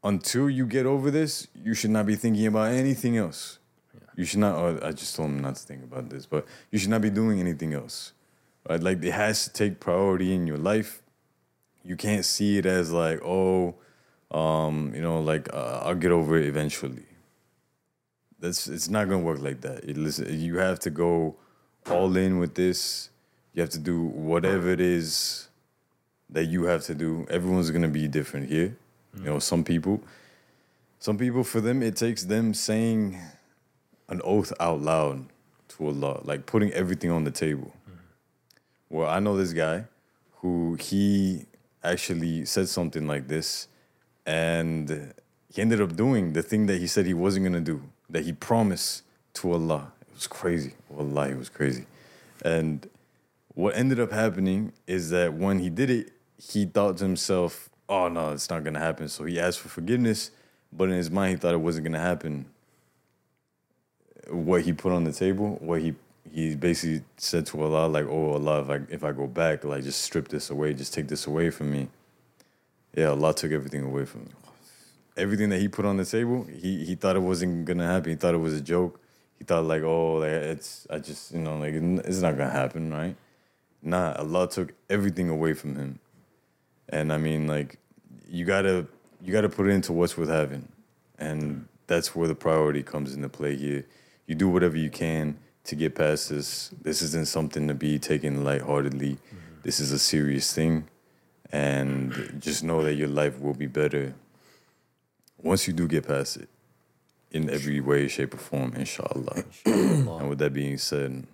until you get over this you should not be thinking about anything else you should not. Or I just told him not to think about this, but you should not be doing anything else. Right? Like it has to take priority in your life. You can't see it as like, oh, um, you know, like uh, I'll get over it eventually. That's it's not gonna work like that. It, listen, you have to go all in with this. You have to do whatever it is that you have to do. Everyone's gonna be different here. You know, some people, some people for them it takes them saying an oath out loud to Allah, like putting everything on the table. Well, I know this guy who he actually said something like this, and he ended up doing the thing that he said he wasn't gonna do, that he promised to Allah. It was crazy. Wallah, it was crazy. And what ended up happening is that when he did it, he thought to himself, oh no, it's not gonna happen. So he asked for forgiveness, but in his mind, he thought it wasn't gonna happen what he put on the table, what he he basically said to Allah, like, "Oh Allah, if I if I go back, like, just strip this away, just take this away from me." Yeah, Allah took everything away from him. Everything that he put on the table, he he thought it wasn't gonna happen. He thought it was a joke. He thought like, "Oh, like it's I just you know like it's not gonna happen, right?" Nah, Allah took everything away from him, and I mean like you gotta you gotta put it into what's worth having, and that's where the priority comes into play here you do whatever you can to get past this. This isn't something to be taken lightheartedly. Mm-hmm. This is a serious thing and just know that your life will be better once you do get past it in every way, shape, or form, inshallah. and with that being said,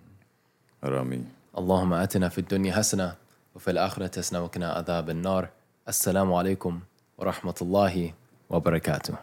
Rami. اللهم wa في الدنيا حسنة وفي الآخرة adhab al-nar. Assalamu السلام wa rahmatullahi wa barakatuh.